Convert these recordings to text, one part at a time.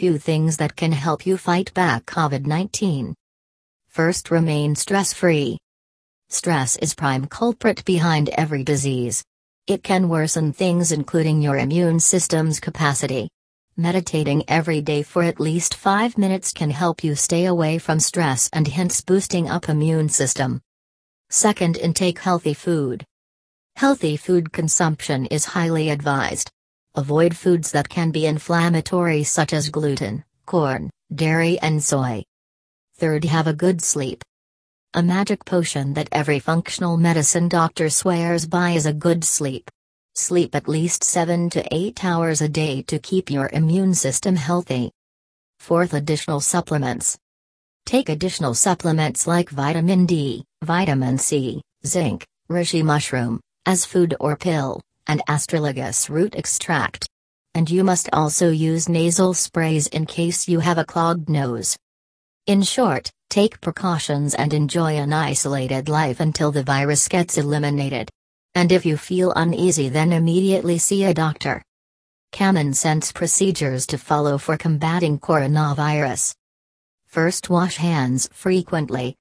few things that can help you fight back COVID 19. First, remain stress free. Stress is prime culprit behind every disease. It can worsen things including your immune system's capacity. Meditating every day for at least 5 minutes can help you stay away from stress and hence boosting up immune system. Second, intake healthy food. Healthy food consumption is highly advised. Avoid foods that can be inflammatory such as gluten, corn, dairy and soy. Third, have a good sleep. A magic potion that every functional medicine doctor swears by is a good sleep. Sleep at least 7 to 8 hours a day to keep your immune system healthy. Fourth, additional supplements. Take additional supplements like vitamin D, vitamin C, zinc, reishi mushroom, as food or pill, and astragalus root extract. And you must also use nasal sprays in case you have a clogged nose. In short, take precautions and enjoy an isolated life until the virus gets eliminated. And if you feel uneasy, then immediately see a doctor. Common sense procedures to follow for combating coronavirus. First, wash hands frequently.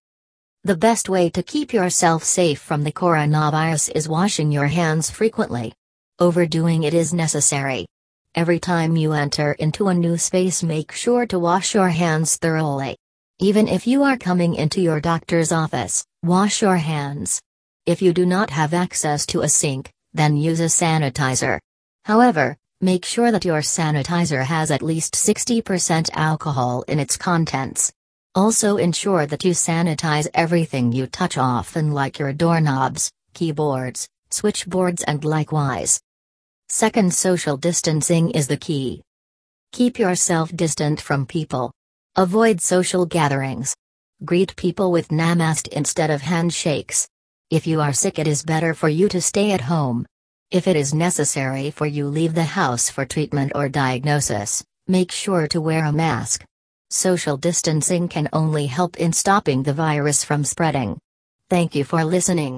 The best way to keep yourself safe from the coronavirus is washing your hands frequently. Overdoing it is necessary. Every time you enter into a new space, make sure to wash your hands thoroughly. Even if you are coming into your doctor's office, wash your hands. If you do not have access to a sink, then use a sanitizer. However, make sure that your sanitizer has at least 60% alcohol in its contents. Also ensure that you sanitize everything you touch often like your doorknobs, keyboards, switchboards and likewise. Second social distancing is the key. Keep yourself distant from people. Avoid social gatherings. Greet people with namaste instead of handshakes. If you are sick, it is better for you to stay at home. If it is necessary for you leave the house for treatment or diagnosis, make sure to wear a mask. Social distancing can only help in stopping the virus from spreading. Thank you for listening.